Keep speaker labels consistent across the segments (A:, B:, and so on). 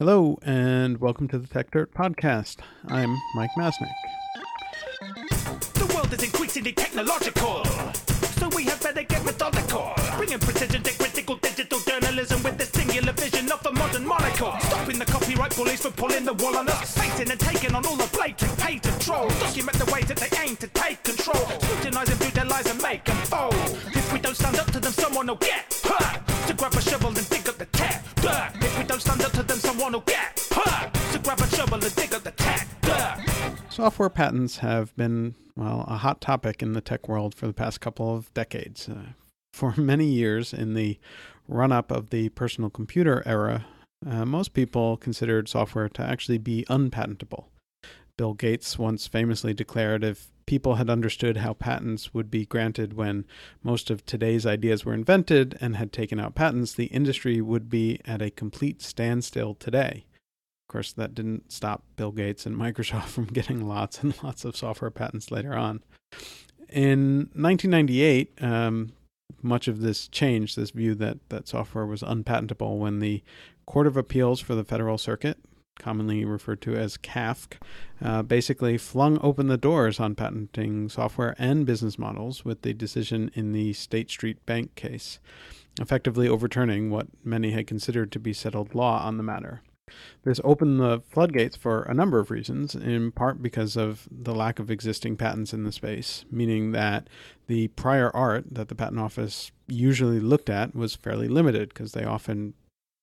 A: Hello, and welcome to the Techdirt Podcast. I'm Mike Masnick.
B: The world is increasingly technological, so we had better get methodical. Bringing precision to critical digital journalism with the singular vision of a modern monocle. Stopping the copyright bullies from pulling the wool on us. Facing and taking on all the blatant patent trolls. Document the ways that they aim to take control. Scrutinize and view their lies and make them fold. If we don't stand up to them, someone will get hurt. To grab a shovel and dig up the tech dirt. If we don't stand up to them, someone will get hurt. To grab a shovel and dig up the dirt.
A: Software patents have been, well, a hot topic in the tech world for the past couple of decades. Uh, for many years, in the run up of the personal computer era, uh, most people considered software to actually be unpatentable. Bill Gates once famously declared if people had understood how patents would be granted when most of today's ideas were invented and had taken out patents, the industry would be at a complete standstill today. Of course, that didn't stop Bill Gates and Microsoft from getting lots and lots of software patents later on. In 1998, um, much of this changed, this view that, that software was unpatentable, when the Court of Appeals for the Federal Circuit, commonly referred to as CAFC, uh, basically flung open the doors on patenting software and business models with the decision in the State Street Bank case, effectively overturning what many had considered to be settled law on the matter. This opened the floodgates for a number of reasons, in part because of the lack of existing patents in the space, meaning that the prior art that the Patent Office usually looked at was fairly limited because they often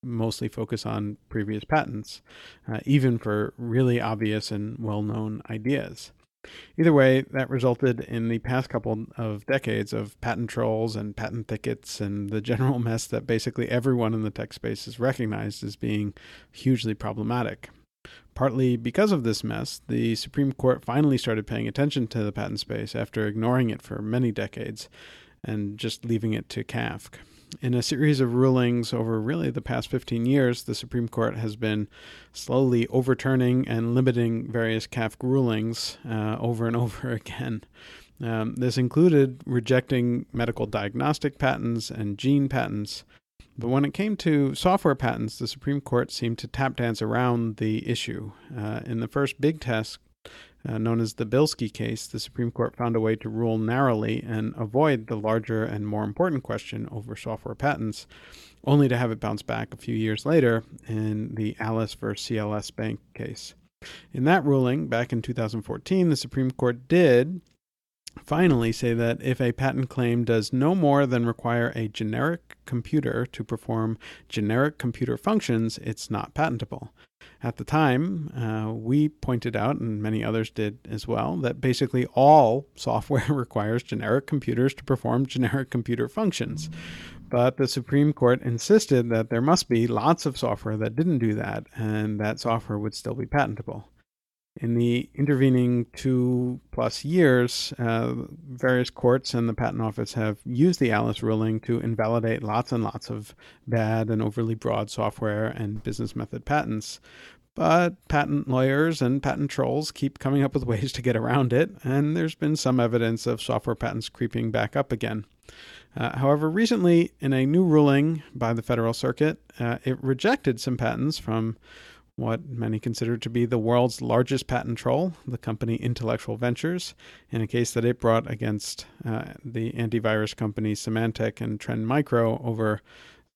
A: mostly focus on previous patents, uh, even for really obvious and well known ideas. Either way, that resulted in the past couple of decades of patent trolls and patent thickets and the general mess that basically everyone in the tech space has recognized as being hugely problematic. Partly because of this mess, the Supreme Court finally started paying attention to the patent space after ignoring it for many decades and just leaving it to CAFC. In a series of rulings over really the past 15 years, the Supreme Court has been slowly overturning and limiting various CAFC rulings uh, over and over again. Um, this included rejecting medical diagnostic patents and gene patents. But when it came to software patents, the Supreme Court seemed to tap dance around the issue. Uh, in the first big test, uh, known as the Bilski case, the Supreme Court found a way to rule narrowly and avoid the larger and more important question over software patents, only to have it bounce back a few years later in the Alice versus CLS Bank case. In that ruling, back in 2014, the Supreme Court did finally say that if a patent claim does no more than require a generic computer to perform generic computer functions, it's not patentable. At the time, uh, we pointed out, and many others did as well, that basically all software requires generic computers to perform generic computer functions. But the Supreme Court insisted that there must be lots of software that didn't do that, and that software would still be patentable. In the intervening two plus years, uh, various courts and the Patent Office have used the Alice ruling to invalidate lots and lots of bad and overly broad software and business method patents. But patent lawyers and patent trolls keep coming up with ways to get around it, and there's been some evidence of software patents creeping back up again. Uh, however, recently, in a new ruling by the Federal Circuit, uh, it rejected some patents from what many consider to be the world's largest patent troll, the company Intellectual Ventures, in a case that it brought against uh, the antivirus companies Symantec and Trend Micro over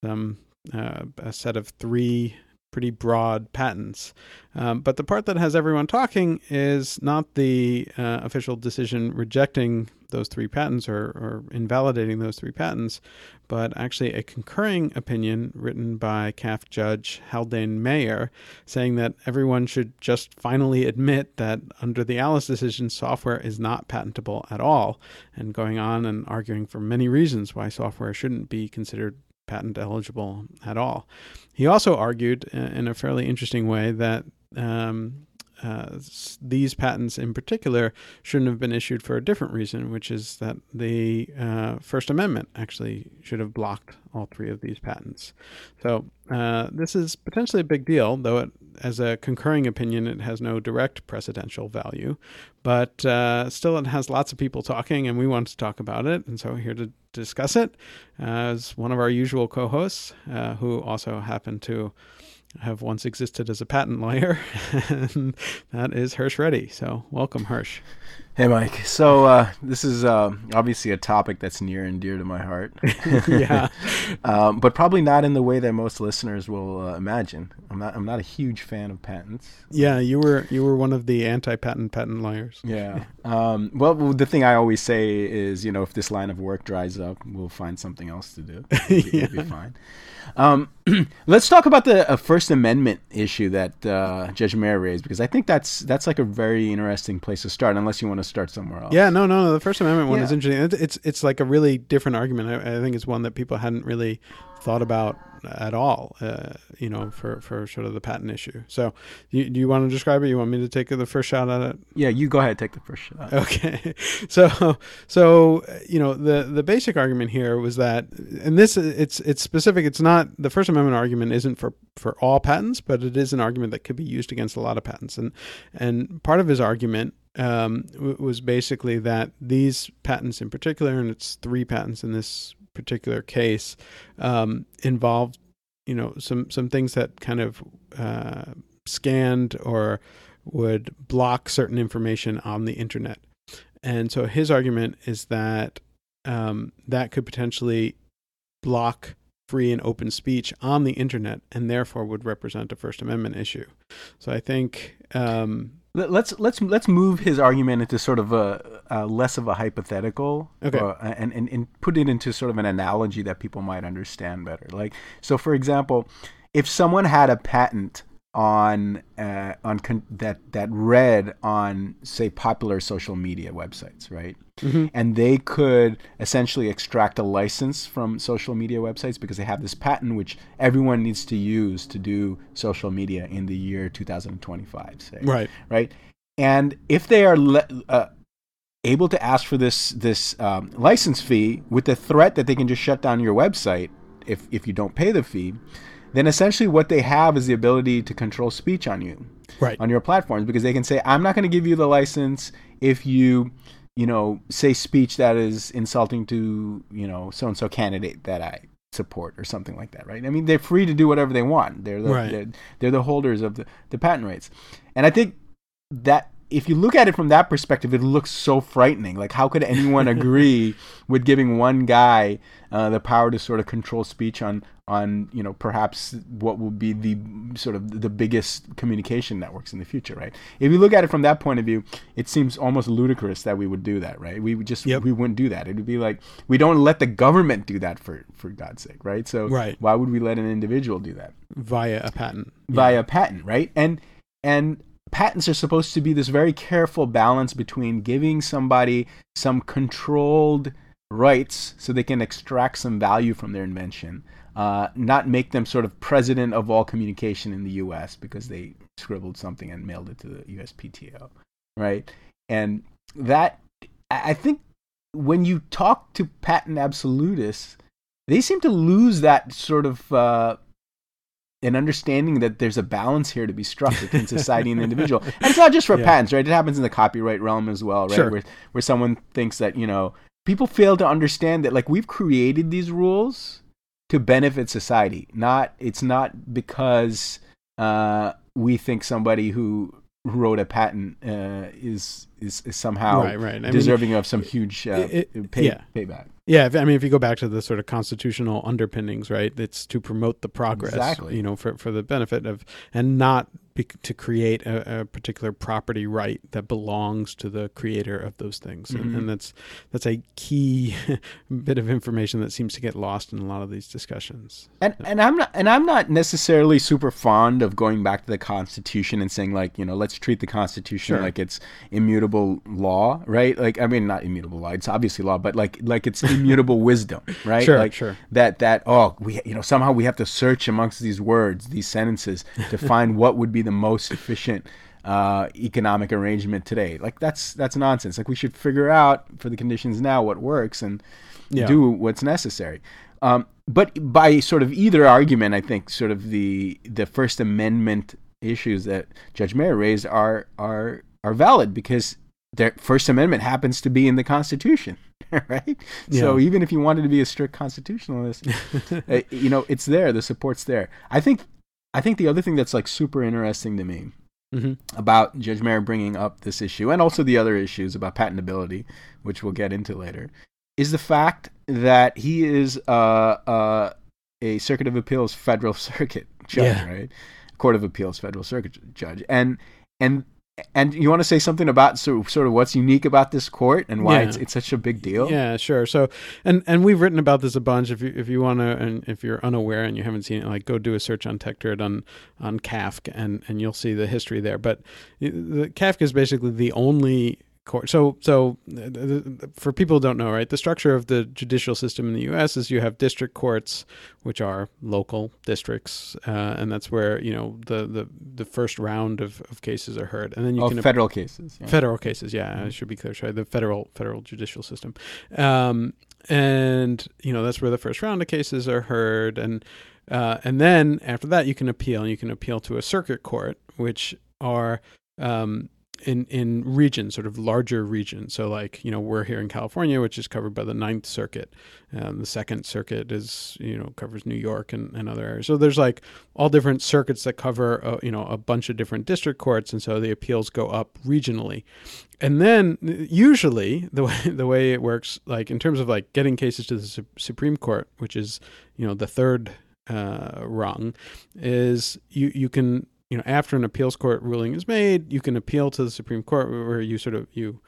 A: um, uh, a set of three pretty broad patents. Um, but the part that has everyone talking is not the uh, official decision rejecting those three patents or, or, invalidating those three patents, but actually a concurring opinion written by CAF Judge Haldane Mayer saying that everyone should just finally admit that under the Alice decision, software is not patentable at all, and going on and arguing for many reasons why software shouldn't be considered patent eligible at all. He also argued in a fairly interesting way that um, uh, these patents in particular shouldn't have been issued for a different reason, which is that the uh, First Amendment actually should have blocked all three of these patents. So uh, this is potentially a big deal, though it, as a concurring opinion, it has no direct precedential value. But uh, still, it has lots of people talking, and we want to talk about it. And so here to discuss it as one of our usual co-hosts, uh, who also happened to have once existed as a patent lawyer, and that is Hersh Reddy. So, welcome, Hersh.
C: Hey, Mike. So uh, this is uh, obviously a topic that's near and dear to my heart.
A: yeah,
C: um, but probably not in the way that most listeners will uh, imagine. I'm not. I'm not a huge fan of patents.
A: Yeah, you were you were one of the anti-patent patent lawyers.
C: Yeah. Um, well, the thing I always say is, you know, if this line of work dries up, we'll find something else to do. It'll be, it'll be fine. Um, let's talk about the uh, First Amendment issue that uh, Judge Mayer raised because I think that's that's like a very interesting place to start. Unless you want to start somewhere else.
A: Yeah, no, no, no. The First Amendment one is interesting. It's, it's it's like a really different argument. I, I think it's one that people hadn't really thought about at all. Uh, you know, for for sort of the patent issue. So, you, do you want to describe it? You want me to take the first shot at it?
C: Yeah, you go ahead, take the first shot.
A: Okay, so so you know the the basic argument here was that, and this it's it's specific. It's not the First Amendment argument isn't for for all patents, but it is an argument that could be used against a lot of patents. And and part of his argument um, was basically that these patents in particular, and it's three patents in this particular case, um, involved you know some some things that kind of uh, scanned or would block certain information on the internet. And so his argument is that um, that could potentially block free and open speech on the internet and therefore would represent a First Amendment issue. So I think, um,
C: Let's let's let's move his argument into sort of a, a less of a hypothetical,
A: Okay.
C: uh, and, and and put it into sort of an analogy that people might understand better. Like, so for example, if someone had a patent on uh, on con- that that read on say popular social media websites, right? And they could essentially extract a license from social media websites because they have this patent which everyone needs to use to do social media in the year 2025, say
A: right,
C: right? And if they are le- uh, able to ask for this this um, license fee with the threat that they can just shut down your website if if you don't pay the fee, then essentially what they have is the ability to control speech on you
A: right,
C: on your platforms because they can say I'm not going to give you the license if you you know say speech that is insulting to you know so and so candidate that I support or something like that right? I mean they're free to do whatever they want. They're the,
A: Right.
C: they're, they're the holders of the, the patent rights. And I think that if you look at it from that perspective, it looks so frightening. Like, how could anyone agree with giving one guy uh, the power to sort of control speech on, on you know, perhaps what will be the sort of the biggest communication networks in the future, right? If you look at it from that point of view, it seems almost ludicrous that we would do that, right? We would just
A: Yep.
C: we wouldn't do that. It would be like we don't let the government do that for for God's sake, right? So
A: Right.
C: why would we let an individual do that?
A: via a patent.
C: via a patent, right? And and patents are supposed to be this very careful balance between giving somebody some controlled rights so they can extract some value from their invention, uh, not make them sort of president of all communication in the U.S. because they scribbled something and mailed it to the USPTO, right? And that I think when you talk to patent absolutists, they seem to lose that sort of uh, an understanding that there's a balance here to be struck between society and the individual. And it's not just for
A: Yeah.
C: patents, right? It happens in the copyright realm as well, right?
A: Sure.
C: Where where someone thinks that, you know, people fail to understand that like we've created these rules to benefit society. Not it's not because uh, we think somebody who wrote a patent uh, is, is is somehow
A: Right, right. I mean,
C: deserving of some huge uh,
A: it- it-
C: pay,
A: yeah.
C: payback.
A: Yeah, if, I mean, if you go back to the sort of constitutional underpinnings, right? It's to promote the progress,
C: Exactly.
A: you know, for for the benefit of, and not be, to create a, a particular property right that belongs to the creator of those things, and,
C: Mhm.
A: and that's that's a key bit of information that seems to get lost in a lot of these discussions.
C: And and I'm not and I'm not necessarily super fond of going back to the Constitution and saying like you know let's treat the Constitution
A: Sure.
C: like it's immutable law, right? Like I mean not immutable law, it's obviously law, but like like it's immutable wisdom, right?
A: Sure,
C: like
A: sure.
C: that that oh we you know somehow we have to search amongst these words, these sentences to find what would be the most efficient uh, economic arrangement today. Like that's that's nonsense. Like we should figure out for the conditions now what works and
A: Yeah.
C: do what's necessary. Um, but by sort of either argument, I think sort of the the First Amendment issues that Judge Mayer raised are are are valid because the First Amendment happens to be in the Constitution, right? So even if you wanted to be a strict constitutionalist, uh, you know, it's there. The support's there. I think I think the other thing that's like super interesting to me
A: hmm
C: about Judge Mayer bringing up this issue and also the other issues about patentability, which we'll get into later, is the fact that he is uh, uh, a Circuit of Appeals federal circuit judge,
A: Yeah.
C: right? Court of Appeals federal circuit judge, and and and you want to say something about sort of, sort of what's unique about this court and why
A: Yeah.
C: it's it's such a big deal?
A: Yeah, sure. So, and and we've written about this a bunch. If you if you want to, and if you're unaware and you haven't seen it, like go do a search on TechDirt on on Kafka, and and you'll see the history there. But the Kafka is basically the only court. So so th- for people who don't know, right, the structure of the judicial system in the U.S. is you have district courts, which are local districts, uh, and that's where you know the the the first round of, of cases are heard, and then you
C: Oh,
A: can
C: federal cases. yeah.
A: federal cases yeah i should be clear sorry the federal federal judicial system um, and you know that's where the first round of cases are heard and uh, and then after that you can appeal you can appeal to a circuit court which are um, in in regions sort of larger regions. So like you know we're here in california which is covered by the ninth circuit um, the second circuit is you know covers new york and, and other areas. So there's like all different circuits that cover uh, you know a bunch of different district courts and so the appeals go up regionally. And then usually the way the way it works like in terms of like getting cases to the Su- supreme court which is you know the third uh, rung is you you can you know after an appeals court ruling is made you can appeal to the supreme court where you sort of you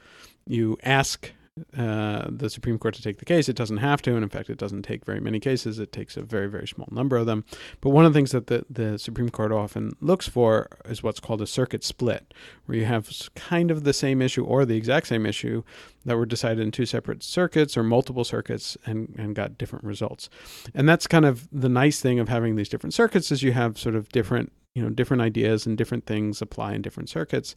A: you ask uh, the Supreme Court to take the case. It doesn't have to, and in fact, it doesn't take very many cases. It takes a very, very small number of them. But one of the things that the, the Supreme Court often looks for is what's called a circuit split, where you have kind of the same issue or the exact same issue that were decided in two separate circuits or multiple circuits and, and got different results. And that's kind of the nice thing of having these different circuits is you have sort of different you know different ideas and different things apply in different circuits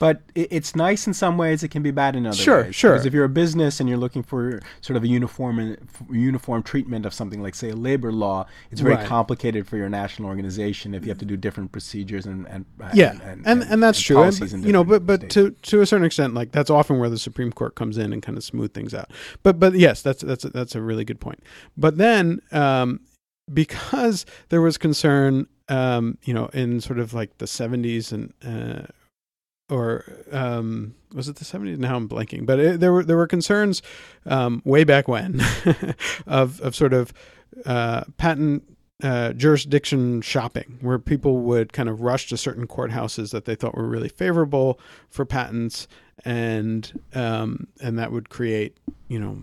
C: But it's nice in some ways. It can be bad in other
A: Sure,
C: ways.
A: sure.
C: Because if you're a business and you're looking for sort of a uniform uniform treatment of something like, say, a labor law, it's very
A: Right.
C: complicated for your national organization if you have to do different procedures and and
A: yeah
C: and
A: and, and, that's true and, you know but but
C: states.
A: to to a certain extent like that's often where the supreme court comes in and kind of smooth things out but but yes that's that's a, that's a really good point but then um because there was concern um you know in sort of like the 70s and uh or um, was it the 70s? Now I'm blanking, but it, there were there were concerns um, way back when of of sort of uh, patent uh, jurisdiction shopping, where people would kind of rush to certain courthouses that they thought were really favorable for patents, and um, and that would create you know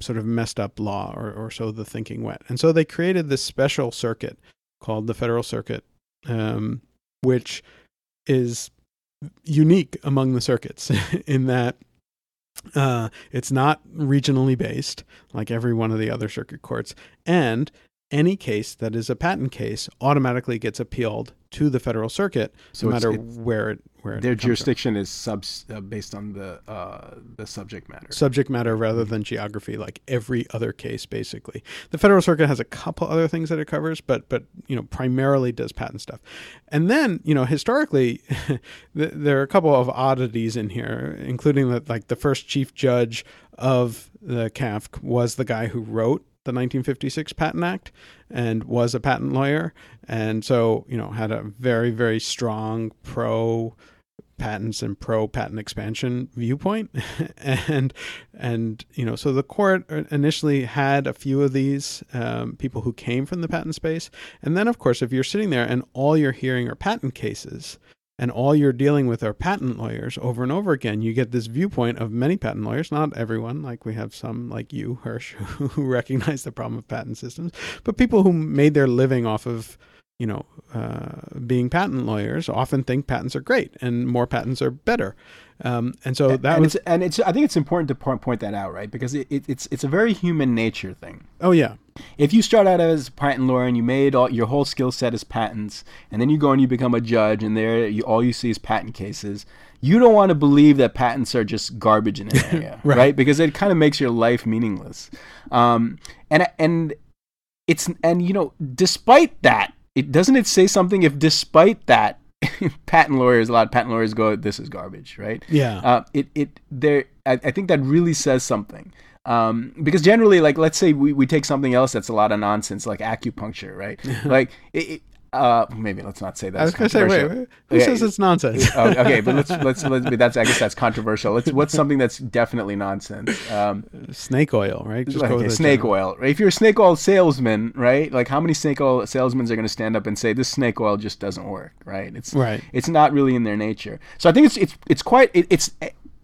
A: sort of messed up law, or or so the thinking went. And so they created this special circuit called the Federal Circuit, um, which is unique among the circuits in that uh, it's not regionally based like every one of the other circuit courts, and any case that is a patent case automatically gets appealed to the federal circuit,
C: So
A: no matter
C: it's-
A: where it where it
C: their
A: comes from.
C: jurisdiction is uh, based on the uh, the subject matter.
A: subject matter rather than geography, like every other case, basically. The Federal Circuit has a couple other things that it covers, but but you know primarily does patent stuff. And then you know historically, there are a couple of oddities in here, including that like the first chief judge of the CAFC was the guy who wrote the 1956 Patent Act and was a patent lawyer, and so you know had a very very strong pro patents and pro patent expansion viewpoint. And and you know so the court initially had a few of these um, people who came from the patent space. And then of course if you're sitting there and all you're hearing are patent cases and all you're dealing with are patent lawyers over and over again you get this viewpoint of many patent lawyers not everyone like we have some like you Hersh who recognize the problem of patent systems but people who made their living off of you know, uh, being patent lawyers often think patents are great and more patents are better. Um, and so that
C: and
A: was,
C: it's, and it's I think it's important to point, point that out, right? Because it, it, it's it's a very human nature thing.
A: oh yeah,
C: If you start out as a patent lawyer and you made all your whole skill set is patents, and then you go and you become a judge, and there you, all you see is patent cases, you don't want to believe that patents are just garbage in an area,
A: Right.
C: right. Because it kind of makes your life meaningless. Um, and and it's and you know, despite that, it doesn't it say something if despite that. patent lawyers, a lot of patent lawyers go, "This is garbage," right?
A: yeah,
C: uh, it it there I, I think that really says something. Um, because generally like let's say we, we take something else that's a lot of nonsense like acupuncture right? Like it, it, uh, maybe let's not say that.
A: I was going to say, wait, wait, who
C: Okay.
A: says it's nonsense?
C: Oh, okay, but let's let's let's. but That's I guess that's controversial. Let's what's something that's definitely nonsense. Um,
A: snake oil, right? Just go
C: okay, snake
A: general-
C: oil. If you're a snake oil salesman, right? Like how many snake oil salesmen are going to stand up and say this snake oil just doesn't work, right? It's
A: Right.
C: It's not really in their nature. So I think it's it's it's quite it, it's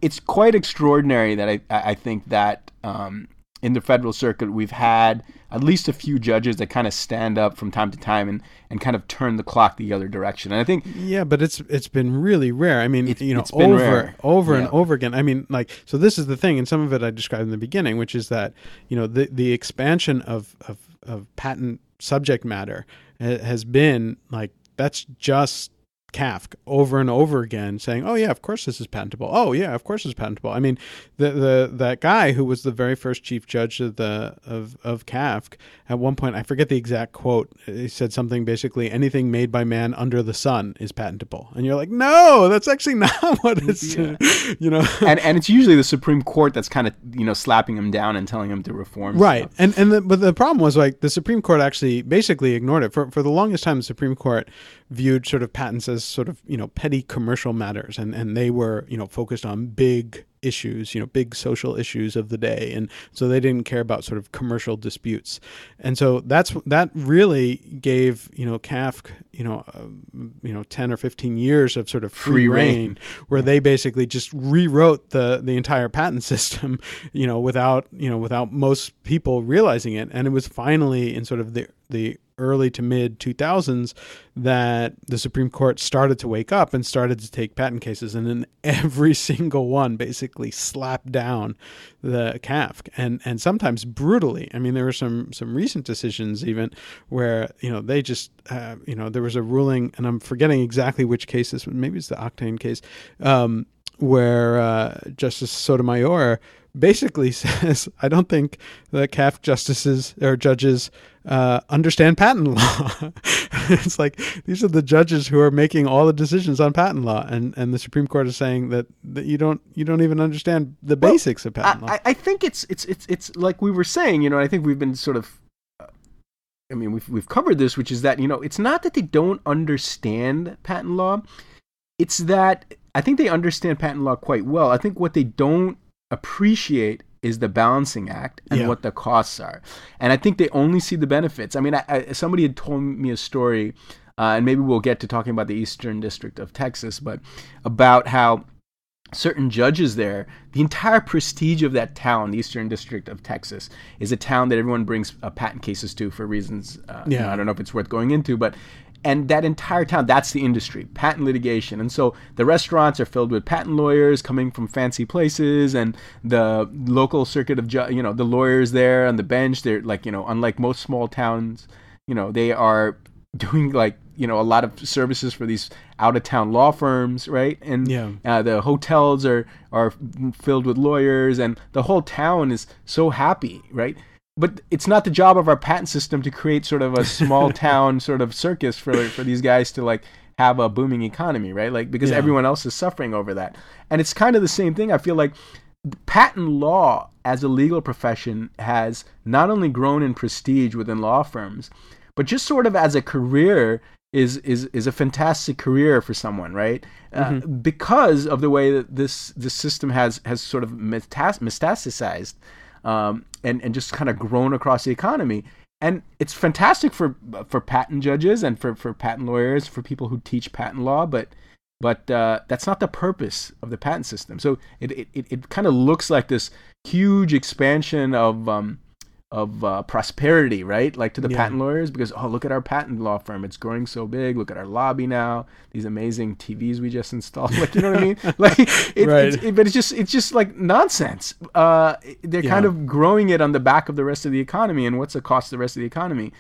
C: it's quite extraordinary that I I I think that um, in the federal circuit we've had at least a few judges that kind of stand up from time to time and and kind of turn the clock the other direction. And I think
A: Yeah, but it's it's been really rare. I mean,
C: It's-
A: you know,
C: it's been
A: over
C: rare.
A: over and over again. I mean, like so this is the thing, and some of it I described in the beginning, which is that you know the the expansion of of, of patent subject matter eh, has been like that's just Kafka over and over again saying, "Oh yeah, of course this is patentable. Oh yeah, of course it's patentable." I mean, the the that guy who was the very first chief judge of the of of Kafka at one point, I forget the exact quote. He said something basically, "Anything made by man under the sun is patentable," and you're like, "No, that's actually not what it's." You know,
C: and and it's usually the Supreme Court that's kind of you know slapping him down and telling him to reform.
A: Right,
C: stuff.
A: and and the, but the problem was like the Supreme Court actually basically ignored it for for the longest time. The Supreme Court viewed sort of patents as sort of you know petty commercial matters, and and they were you know focused on big issues, you know, big social issues of the day, and so they didn't care about sort of commercial disputes, and so that's that really gave you know Kafka you know uh, you know ten or fifteen years of sort of free,
C: Free
A: reign,
C: reign.
A: where they basically just rewrote the the entire patent system, you know, without you know without most people realizing it, and it was finally in sort of the the early to mid 2000s that the Supreme Court started to wake up and started to take patent cases, and then every single one basically slapped down the Kafka, and and sometimes brutally. I mean, there were some some recent decisions even where you know they just uh, you know there was a ruling, and I'm forgetting exactly which case this was. Maybe it's the Octane case, um, where uh, Justice Sotomayor basically says, "I don't think the CAF justices or judges uh, understand patent law." it's like these are the judges who are making all the decisions on patent law, and, and the Supreme Court is saying that, that you don't you don't even understand the
C: Well,
A: basics of patent law.
C: I, I- I think it's it's it's it's like we were saying, you know. I think we've been sort of. uh, I mean, we've we've covered this, which is that you know, it's not that they don't understand patent law. It's that I think they understand patent law quite well. I think what they don't appreciate is the balancing act and
A: Yeah.
C: what the costs are. And I think they only see the benefits. I mean, I, I, somebody had told me a story, uh, and maybe we'll get to talking about the Eastern District of Texas, but about how certain judges there, the entire prestige of that town, the Eastern District of Texas, is a town that everyone brings uh, patent cases to for reasons. Uh, you
A: Yeah.
C: know, I don't know if it's worth going into, but and that entire town, that's the industry, patent litigation. And so the restaurants are filled with patent lawyers coming from fancy places, and the local circuit of, ju- you know, the lawyers there on the bench, they're like, you know, unlike most small towns, you know, they are doing like, you know, a lot of services for these out of town law firms, right? And
A: Yeah.
C: uh, the hotels are are filled with lawyers, and the whole town is so happy, right? But it's not the job of our patent system to create sort of a small town sort of circus for for these guys to like have a booming economy, right? Like because
A: Yeah.
C: everyone else is suffering over that, and it's kind of the same thing. I feel like patent law as a legal profession has not only grown in prestige within law firms, but just sort of as a career is is is a fantastic career for someone, right? Uh, because of the way that this this system has has sort of metas- metastasized um, and and just kind of grown across the economy. And it's fantastic for for patent judges and for, for patent lawyers, for people who teach patent law, but but uh, that's not the purpose of the patent system. So it it, it, kind of looks like this huge expansion of um, of uh, prosperity, right? Like to the
A: Yeah.
C: patent lawyers, because oh, look at our patent law firm; it's growing so big. Look at our lobby now; these amazing TVs we just installed. Like you know what I mean? Like, it,
A: Right.
C: it's, it, but it's just it's just like nonsense. Uh, they're kind of growing it on the back of the rest of the economy, and what's the cost of the rest of the economy?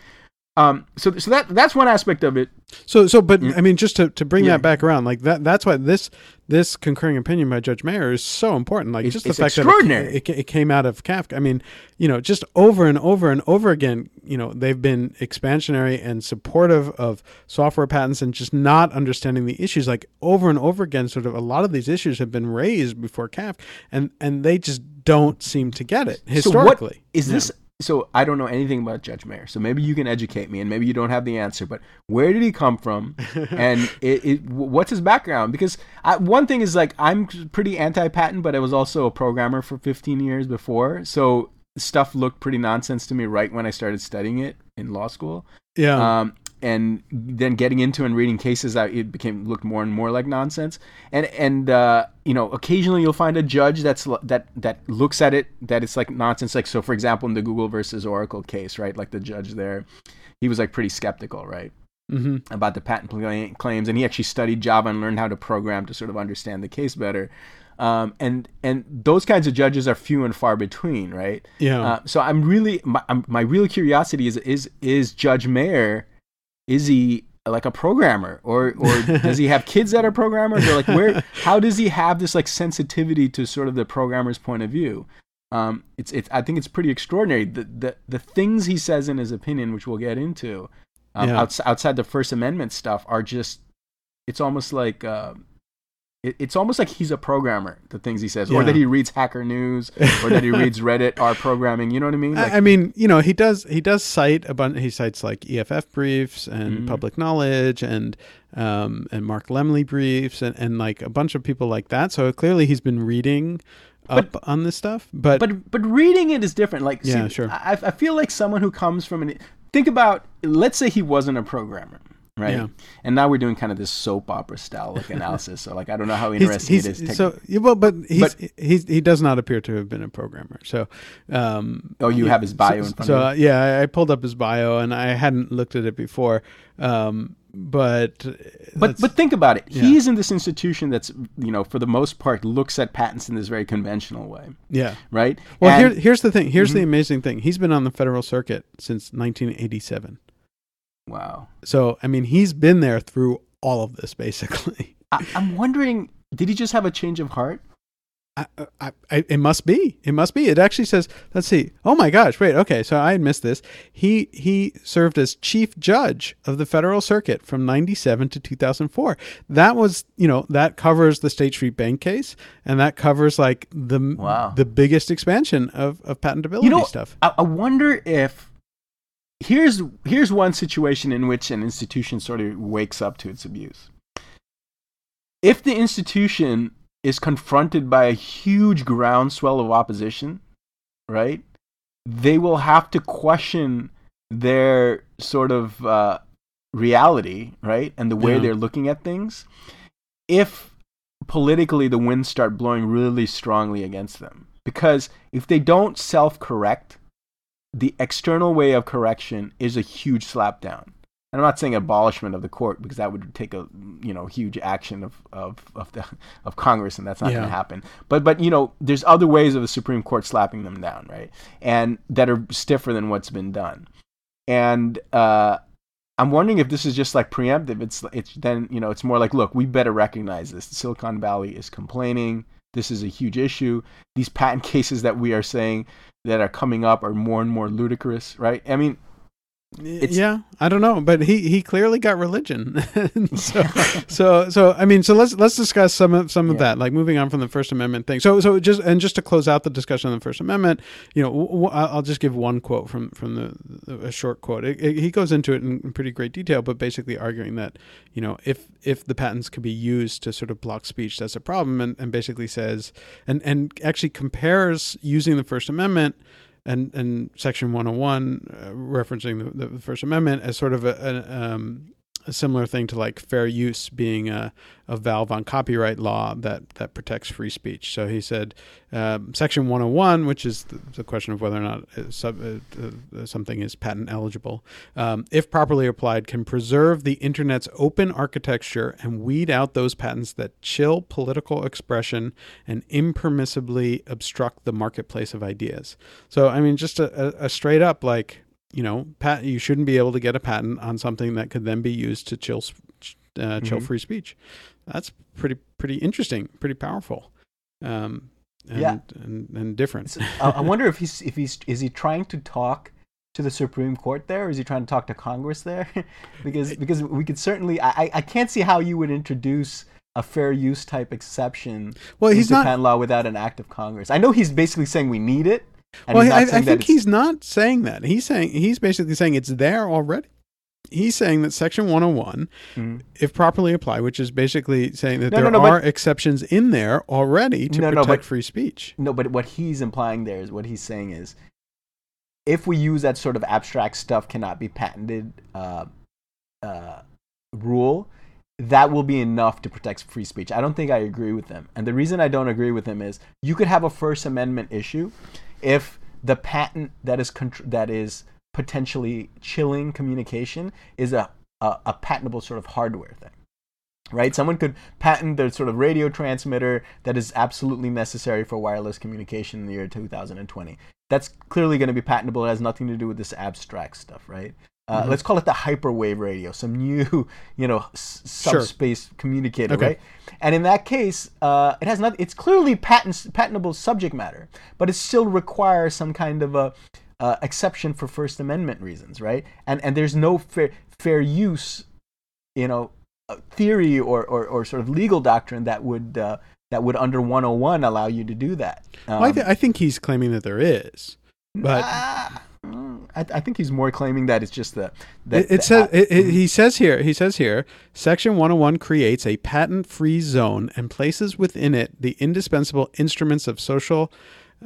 C: Um, so so that that's one aspect of it.
A: So, so, but I mean, just to, to bring
C: Yeah.
A: that back around, like that, that's why this this concurring opinion by Judge Mayer is so important. Like
C: It's-
A: just the fact
C: extraordinary.
A: that it, it, it came out of Kafka. I mean, you know, just over and over and over again, you know, they've been expansionary and supportive of software patents and just not understanding the issues. Like over and over again, sort of a lot of these issues have been raised before Kafka, and and they just don't seem to get it
C: So
A: historically.
C: what is
A: Yeah.
C: this? So I don't know anything about Judge Mayer. So maybe you can educate me, and maybe you don't have the answer. But where did he come from, and it, it, what's his background? Because I, one thing is like I'm pretty anti-patent, but I was also a programmer for 15 years before, so stuff looked pretty nonsense to me right when I started studying it in law school.
A: Yeah.
C: Um, and then getting into and reading cases it became looked more and more like nonsense. And and uh, you know occasionally you'll find a judge that's that that looks at it that it's like nonsense. Like so for example in the google versus oracle case right like the judge there he was like pretty skeptical right
A: hmm
C: about the patent claims. And he actually studied java and learned how to program to sort of understand the case better. Um, and and those kinds of judges are few and far between right?
A: Yeah.
C: uh, so i'm really my, I'm, my real curiosity is is is judge mayer is he like a programmer? Or or does he have kids that are programmers? Or like where how does he have this like sensitivity to sort of the programmer's point of view? Um it's it's i think it's pretty extraordinary. The the, the things he says in his opinion which we'll get into um,
A: Yeah.
C: outs- outside the first amendment stuff are just it's almost like uh, it, it's almost like he's a programmer the things he says or that he reads hacker news or that he reads reddit r programming you know what i mean Like,
A: I, I mean, you know, he does he does cite a bunch. He cites like EFF briefs and
C: Mhm.
A: public knowledge and um, and Mark Lemley briefs and, and like a bunch of people like that. So clearly he's been reading up on this stuff. But,
C: but but reading it is different. Like,
A: Yeah,
C: see,
A: sure.
C: I, I feel like someone who comes from an think about. Let's say he wasn't a programmer, right?
A: Yeah.
C: And now we're doing kind of this soap opera style like analysis. So like, I don't know how
A: he's,
C: interesting
A: he's,
C: it is.
A: so well, but he's
C: But-
A: he's he does not appear to have been a programmer. So, um,
C: Oh, you
A: yeah,
C: have his bio
A: so,
C: in front
A: so,
C: of
A: uh, yeah, I, pulled up his bio and I hadn't looked at it before. Um, but
C: but but think about it.
A: yeah.
C: He's in this institution that's you know for the most part looks at patents in this very conventional way,
A: yeah.
C: right?
A: Well,
C: And-
A: here, here's the thing. Here's the
C: Mhm.
A: amazing thing. He's been on the federal circuit since 1987.
C: Wow.
A: So, I mean, he's been there through all of this, basically.
C: I, I'm wondering, did he just have a change of heart?
A: I, I, I, it must be. It must be. It actually says. Let's see. Oh my gosh! Wait. Okay. So I had missed this. He he served as chief judge of the federal circuit from '97 to 2004. That was you know that covers the State Street Bank case, and that covers like the
C: Wow.
A: the biggest expansion of of patentability
C: you know,
A: stuff.
C: I, I wonder if here's here's one situation in which an institution sort of wakes up to its abuse. If the institution is confronted by a huge groundswell of opposition, right? They will have to question their sort of uh, reality, right, and the way
A: Yeah.
C: they're looking at things. If politically the winds start blowing really strongly against them, because if they don't self-correct, the external way of correction is a huge slapdown. And I'm not saying abolishment of the court because that would take a you know huge action of of of, the, of Congress and that's not going to happen. But but you know there's other ways of the Supreme Court slapping them down, right? And that are stiffer than what's been done. And uh, I'm wondering if this is just like preemptive. It's it's then you know it's more like look we better recognize this. Silicon Valley is complaining. This is a huge issue. These patent cases that we are saying that are coming up are more and more ludicrous, right? I mean, it's-
A: yeah, I don't know, but he he clearly got religion. so so so I mean, so let's let's discuss some of some of that. Like moving on from the First Amendment thing. So so just and just to close out the discussion on the First Amendment, you know, w- w- I'll just give one quote from from the a short quote. It, it- he goes into it in, in pretty great detail, but basically arguing that you know if if the patents could be used to sort of block speech, that's a problem, and, and basically says and and actually compares using the First Amendment and and Section 101, uh, referencing the, the First Amendment as sort of a, a, um, a similar thing to like fair use being a, a valve on copyright law that that protects free speech. So he said um, Section 101, which is the, the question of whether or not uh, sub, uh, uh, something is patent eligible, um, if properly applied, can preserve the internet's open architecture and weed out those patents that chill political expression and impermissibly obstruct the marketplace of ideas. So, I mean, just a, a, a straight up like, you know, pat, you shouldn't be able to get a patent on something that could then be used to chill, uh, chill
C: Mhm.
A: free speech. That's pretty, pretty interesting, pretty powerful, um, and,
C: Yeah.
A: and, and different.
C: So, I I wonder if he's if he's is he trying to talk to the Supreme Court there, or is he trying to talk to Congress there? because because we could certainly I I- can't see how you would introduce a fair use type exception
A: Well, he's not.
C: patent law without an act of Congress. I know he's basically saying we need it, And
A: well, I, I think he's not saying that. He's saying he's basically saying it's there already. He's saying that Section 101,
C: Mhm.
A: if properly applied, which is basically saying that
C: No, no,
A: there
C: no, but-
A: are exceptions in there already to
C: No, no,
A: protect
C: but-
A: free speech.
C: No, but what he's implying there is what he's saying is if we use that sort of abstract stuff cannot be patented uh, uh, rule, that will be enough to protect free speech. I don't think I agree with him. And the reason I don't agree with him is you could have a First Amendment issue if the patent that is contr- that is potentially chilling communication is a, a, a patentable sort of hardware thing right? Someone could patent the sort of radio transmitter that is absolutely necessary for wireless communication in the year 2020. That's clearly going to be patentable. It has nothing to do with this abstract stuff, right? Uh,
A: Mhm.
C: Let's call it the hyperwave radio, some new, you know, s-
A: Sure.
C: subspace communicator,
A: Okay.
C: right? And in that case, uh, it has not. It's clearly patent, patentable subject matter, but it still requires some kind of a uh, exception for First Amendment reasons, right? And and there's no fair fair use, you know, uh, theory or, or, or sort of legal doctrine that would uh, that would under 101 allow you to do that.
A: Well, I,
C: Um,
A: th- I think he's claiming that there is. But
C: ah, I, I think he's more claiming that it's just the. that
A: it, it
C: the-
A: says it, it, he says here he says here section 101 creates a patent-free zone and places within it the indispensable instruments of social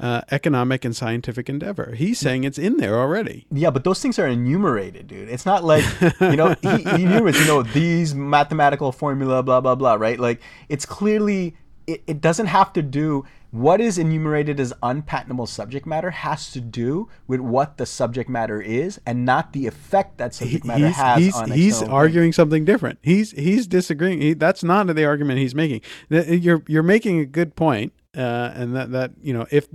A: uh, economic and scientific endeavor he's saying it's in there already
C: Yeah, but those things are enumerated, dude. It's not like you know he, he enumerates, you know, these mathematical formula, blah blah blah, right? Like it's clearly it, it doesn't have to do what is enumerated as unpatentable subject matter has to do with what the subject matter is and not the effect that subject matter
A: he's,
C: has
A: he's,
C: on
A: he's arguing something different. He's he's disagreeing. He, that's not the argument he's making. You're you're making a good point uh, and that that you know if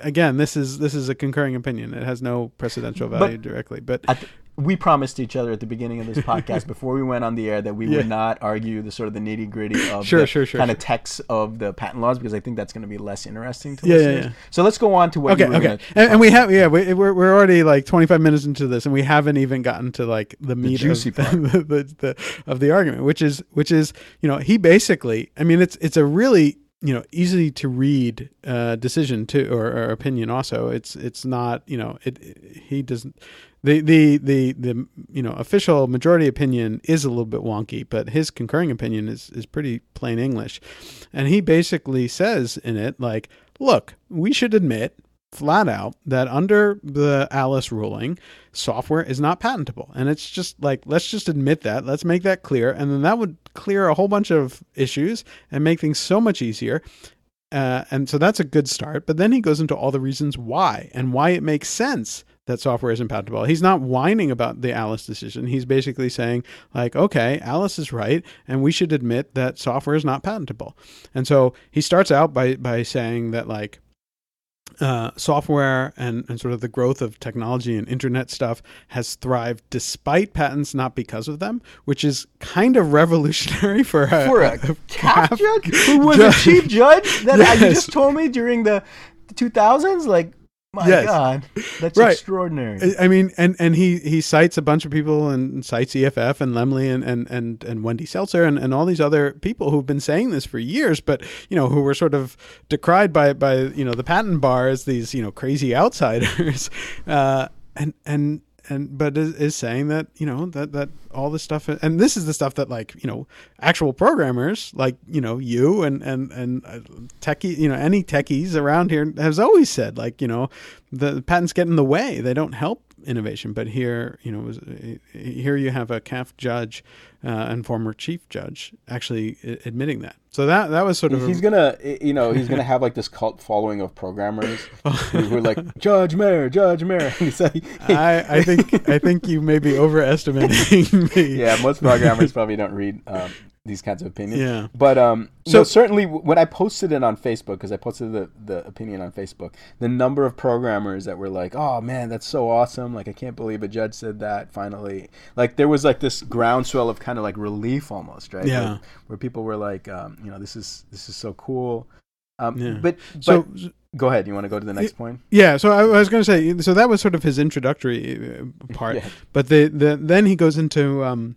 A: again this is this is a concurring opinion. It has no precedential value directly. But
C: I th- we promised each other at the beginning of this podcast before we went on the air that we
A: Yeah.
C: would not argue the sort of the nitty gritty of
A: Sure,
C: the
A: sure, sure,
C: kind of text of the patent laws because I think that's going to be less interesting to
A: Yeah,
C: listeners.
A: yeah.
C: So let's go on to what
A: okay okay and, and we have yeah we, we're, we're already like 25 minutes into this and we haven't even gotten to like the meat
C: juicy
A: of,
C: part.
A: the, the, the, of the argument which is which is you know he basically i mean it's it's a really you know easy to read uh decision too or, or opinion also it's it's not you know it, it- he doesn't the, the the the you know official majority opinion is a little bit wonky but his concurring opinion is is pretty plain english and he basically says in it like look we should admit flat out that under the Alice ruling, software is not patentable. And it's just like, let's just admit that. Let's make that clear. And then that would clear a whole bunch of issues and make things so much easier. Uh, and so that's a good start. But then he goes into all the reasons why and why it makes sense that software isn't patentable. He's not whining about the Alice decision. He's basically saying, like, okay, Alice is right, and we should admit that software is not patentable. And so he starts out by by saying that like uh, software and, and sort of the growth of technology and internet stuff has thrived despite patents, not because of them, which is kind of revolutionary for a,
C: for a CAF judge who was a chief judge that I- you just told me during the 2000s. Like, my
A: Yes.
C: God, that's
A: Right.
C: extraordinary.
A: I- mean, and, and he, he cites a bunch of people and cites EFF and Lemley and, and, and, and Wendy Seltzer and, and all these other people who've been saying this for years, but, you know, who were sort of decried by, by, you know, the patent bar as these, you know, crazy outsiders. Uh, and, and, and, but is, is saying that, you know, that, that all this stuff, and this is the stuff that like, you know, actual programmers like, you know, you and, and, and uh, techie, you know, any techies around here has always said like, you know, the patents get in the way. They don't help innovation. But here, you know, was- eh, eh, here you have a CAF judge uh, and former chief judge actually i- admitting that. So that that was sort of
C: he's
A: a,
C: gonna, you know, he's gonna have like this cult following of programmers oh. who are like Judge Mayer, Judge Mayer. Like,
A: I, I think I think you may be overestimating me.
C: yeah, most programmers probably don't read um, these kinds of opinions.
A: Yeah.
C: But um,
A: So-
C: so certainly when I posted it on Facebook, because I posted the the opinion on Facebook, the number of programmers that were like, "Oh man, that's so awesome! Like I can't believe a judge said that." Finally, like there was like this groundswell of kind of like relief almost, right?
A: Yeah.
C: Where, where people were like, um, you know, this is this is so cool. Um,
A: Yeah.
C: But but
A: So
C: go ahead. You want to go to the next point?
A: yeah, so I, I was going to say, so that was sort of his introductory uh, part.
C: Yeah.
A: But the, the then he goes into um,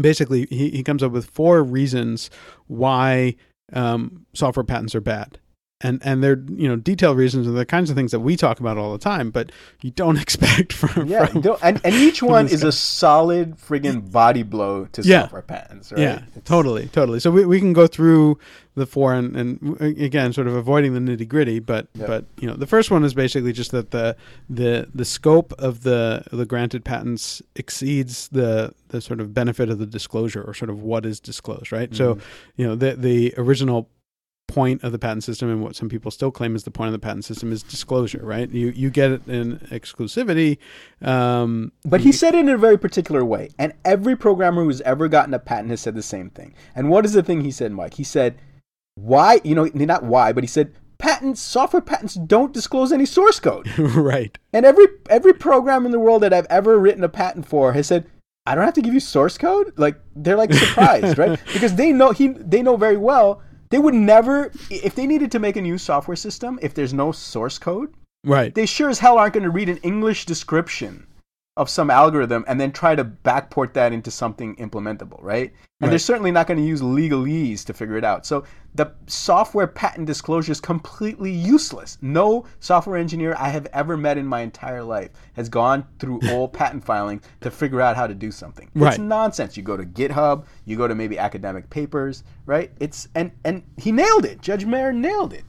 A: basically he, he comes up with four reasons why um, software patents are bad. And and they're you know detailed reasons and the kinds of things that we talk about all the time, but you don't expect from
C: Yeah,
A: from,
C: don't- and, and each one is a solid friggin' body blow to
A: Yeah.
C: software patents, right?
A: Yeah,
C: It's-
A: totally, totally. So we, we can go through the four and, and again, sort of avoiding the nitty gritty. But
C: Yep.
A: but you know, the first one is basically just that the the the scope of the the granted patents exceeds the the sort of benefit of the disclosure or sort of what is disclosed, right? So
C: Mhm.
A: you know, the the original point of the patent system and what some people still claim is the point of the patent system is disclosure, right? You you get it in exclusivity. Um,
C: But he said it in a very particular way. And every programmer who's ever gotten a patent has said the same thing. And what is the thing he said, Mike? He said, why, you know, not why, but he said, patents, software patents don't disclose any source code.
A: right.
C: And every every program in the world that I've ever written a patent for has said, I don't have to give you source code. Like they're like surprised, right? Because they know he they know very well they would never if they needed to make a new software system if there's no source code,
A: Right.
C: they sure as hell aren't going to read an English description of some algorithm and then try to backport that into something implementable, right? And they're certainly not going to use legalese to figure it out. So the software patent disclosure is completely useless. No software engineer I have ever met in my entire life has gone through all patent filing to figure out how to do something. It's nonsense. You go to GitHub, you go to maybe academic papers, right? It's and and he nailed it. Judge Mayer nailed it.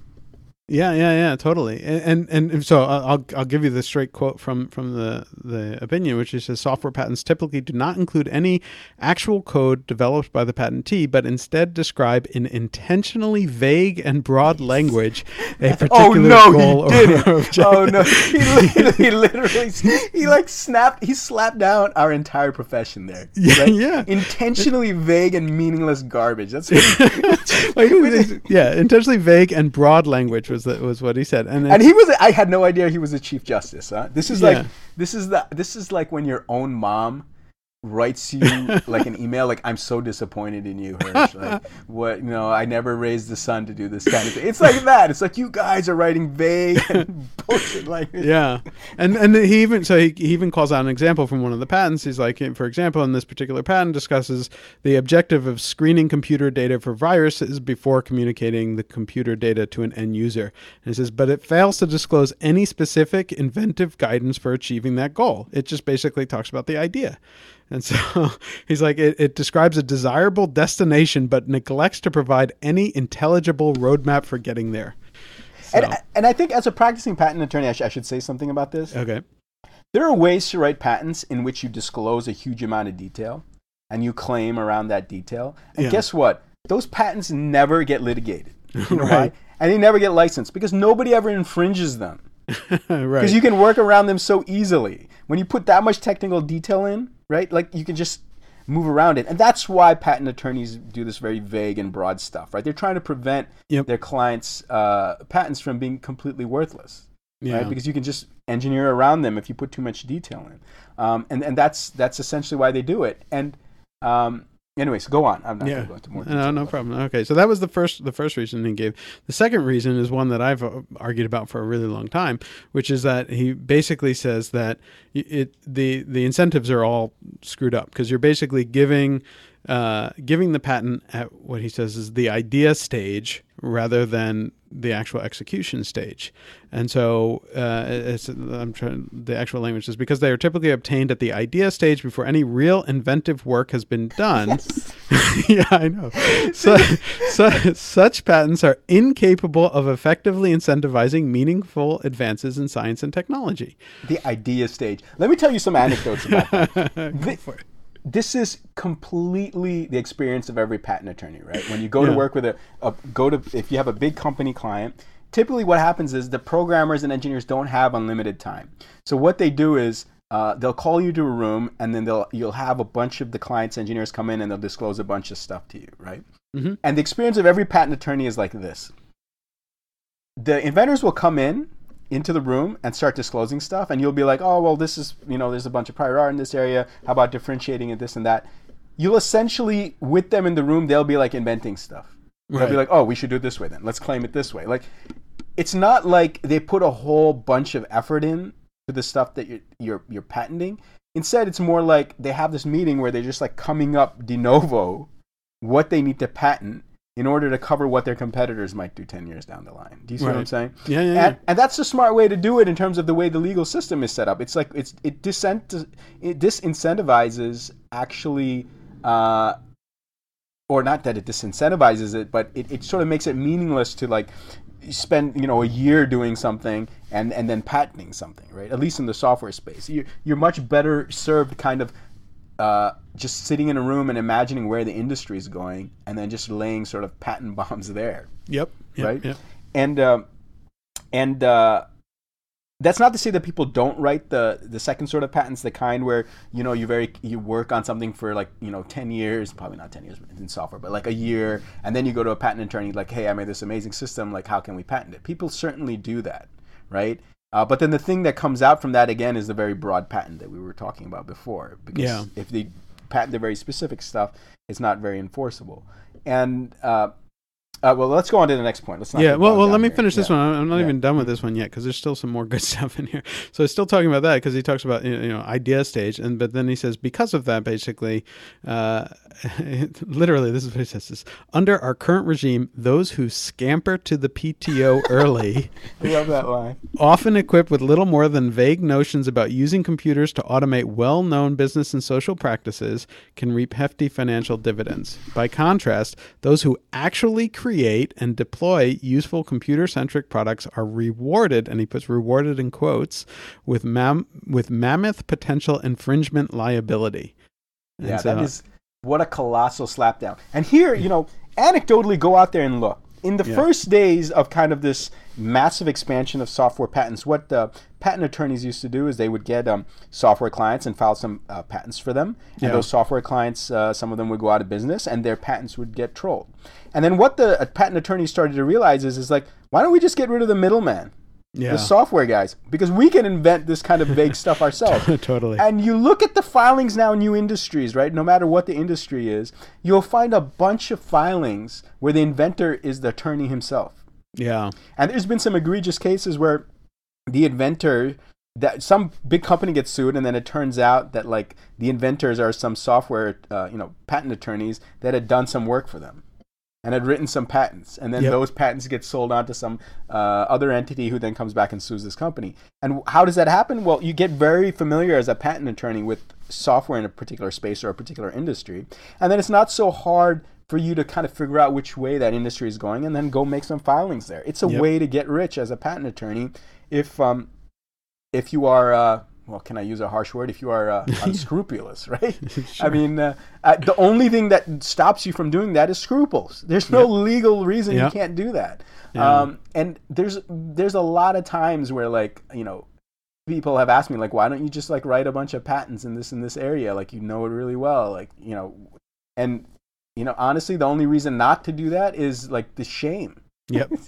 A: Yeah, yeah, yeah, totally. And and, and so I'll I'll- I'll give you the straight quote from from the the opinion, which is says software patents typically do not include any actual code developed by the patentee, but instead describe in intentionally vague and broad language a oh, particular
C: Oh no,
A: goal
C: he did
A: or
C: it!
A: objective.
C: Oh no, he oh, literally, he literally, he like snapped, he slapped down our entire profession there.
A: Yeah,
C: right?
A: yeah.
C: Intentionally vague and meaningless garbage. That's what he,
A: Like, yeah, intentionally vague and broad language was the, was what he said, and,
C: and he was. I had no idea he was a chief justice. Huh? This is like this is the this is like when your own mom writes you like an email like I'm so disappointed in you Hersh. Like what you know I never raised the son to do this kind of thing. It's like that. It's like you guys are writing vague and bullshit like
A: yeah. And and he even so he, he even calls out an example from one of the patents. He's like for example in this particular patent discusses the objective of screening computer data for viruses before communicating the computer data to an end user. And he says but it fails to disclose any specific inventive guidance for achieving that goal. It just basically talks about the idea and so he's like, it, it describes a desirable destination, but neglects to provide any intelligible roadmap for getting there. So,
C: And, and I think as a practicing patent attorney, I, sh- I should say something about this.
A: okay.
C: There are ways to write patents in which you disclose a huge amount of detail and you claim around that detail. And
A: Yeah.
C: guess what? Those patents never get litigated. You know why?
A: Right.
C: And they never get licensed because nobody ever infringes them.
A: right.
C: Because you can work around them so easily. When you put that much technical detail in, right? Like you can just move around it. And that's why patent attorneys do this very vague and broad stuff, right? They're trying to prevent
A: Yep.
C: their clients' uh, patents from being completely worthless
A: yeah.
C: right? Because you can just engineer around them if you put too much detail in, um, and and that's that's essentially why they do it. And um, anyways, go on. I'm not
A: yeah.
C: going to go into more.
A: No, no problem. Okay, so that was the first the first reason he gave. The second reason is one that I've uh, argued about for a really long time, which is that he basically says that it the the incentives are all screwed up because you're basically giving uh, giving the patent at what he says is the idea stage rather than the actual execution stage. And so uh, it's, I'm trying the actual language is because they are typically obtained at the idea stage before any real inventive work has been done. yeah, I know. So, so, such patents are incapable of effectively incentivizing meaningful advances in science and technology.
C: The idea stage. Let me tell you some anecdotes about that.
A: Go for it.
C: This is completely the experience of every patent attorney, right? When you go to work with a, a go to if you have a big company client, typically what happens is the programmers and engineers don't have unlimited time. So what they do is uh, they'll call you to a room and then they'll you'll have a bunch of the client's engineers come in and they'll disclose a bunch of stuff to you, right?
A: Mhm.
C: And the experience of every patent attorney is like this. The inventors will come in into the room and start disclosing stuff and you'll be like oh well this is you know there's a bunch of prior art in this area. How about differentiating it this and that? You'll essentially with them in the room they'll be like inventing stuff. They'll be like oh we should do it this way then. Let's claim it this way. Like it's not like they put a whole bunch of effort in to the stuff that you're you're, you're patenting. Instead it's more like they have this meeting where they're just like coming up de novo what they need to patent in order to cover what their competitors might do 10 years down the line. Do you see what I'm saying?
A: Yeah, yeah, yeah.
C: And, and that's a smart way to do it in terms of the way the legal system is set up. It's like it's it dissent it disincentivizes actually uh, or not that it disincentivizes it, but it, it sort of makes it meaningless to like spend you know a year doing something and and then patenting something, right? At least in the software space, you you're much better served kind of uh, just sitting in a room and imagining where the industry is going, and then just laying sort of patent bombs there
A: Yep. yep
C: right?
A: Yep.
C: And um, and uh, that's not to say that people don't write the the second sort of patents, the kind where you know you very you work on something for like you know ten years, probably not ten years in software, but like a year, and then you go to a patent attorney like, hey, I made this amazing system, like how can we patent it? People certainly do that, right? Uh, but then the thing that comes out from that again is the very broad patent that we were talking about before. Because
A: Yeah.
C: if they patent the very specific stuff, it's not very enforceable. And uh, uh, well, let's go on to the next point. Let's not
A: Yeah, well, well, let me
C: here.
A: finish this
C: Yeah.
A: one. I'm not
C: Yeah.
A: even done with this one yet because there's still some more good stuff in here. So he's still talking about that because he talks about you know idea stage, and but then he says because of that, basically, uh, literally, this is what he says: is under our current regime, those who scamper to the PTO early,
C: I love that line.
A: often equipped with little more than vague notions about using computers to automate well-known business and social practices, can reap hefty financial dividends. By contrast, those who actually create and deploy useful computer-centric products are rewarded, and he puts "rewarded" in quotes, with mam- with mammoth potential infringement liability. And
C: Yeah,
A: so-
C: that is what a colossal slapdown. And here, you know, anecdotally, go out there and look. In the
A: Yeah.
C: first days of kind of this massive expansion of software patents, what uh, patent attorneys used to do is they would get um, software clients and file some uh, patents for them. And
A: Yeah.
C: those software clients, uh, some of them would go out of business, and their patents would get trolled. And then what the uh, patent attorneys started to realize is, is like, why don't we just get rid of the middleman?
A: Yeah,
C: the software guys because we can invent this kind of vague stuff ourselves.
A: totally.
C: And you look at the filings now in new industries, right? No matter what the industry is, you'll find a bunch of filings where the inventor is the attorney himself.
A: yeah,
C: And there's been some egregious cases where the inventor that some big company gets sued and then it turns out that like the inventors are some software uh, you know patent attorneys that had done some work for them and had written some patents. And then
A: Yep.
C: those patents get sold on to some uh, other entity who then comes back and sues this company. And how does that happen? Well you get very familiar as a patent attorney with software in a particular space or a particular industry. And then it's not so hard for you to kind of figure out which way that industry is going and then go make some filings there. It's a
A: Yep.
C: way to get rich as a patent attorney if um if you are uh well can i use a harsh word if you are uh, unscrupulous right? I mean uh, uh, the only thing that stops you from doing that is scruples. There's no legal reason
A: Yep.
C: you can't do that.
A: Yeah.
C: um and there's there's a lot of times where like you know people have asked me like why don't you just like write a bunch of patents in this in this area? Like you know it really well like you know and you know honestly the only reason not to do that is like the shame.
A: Yep.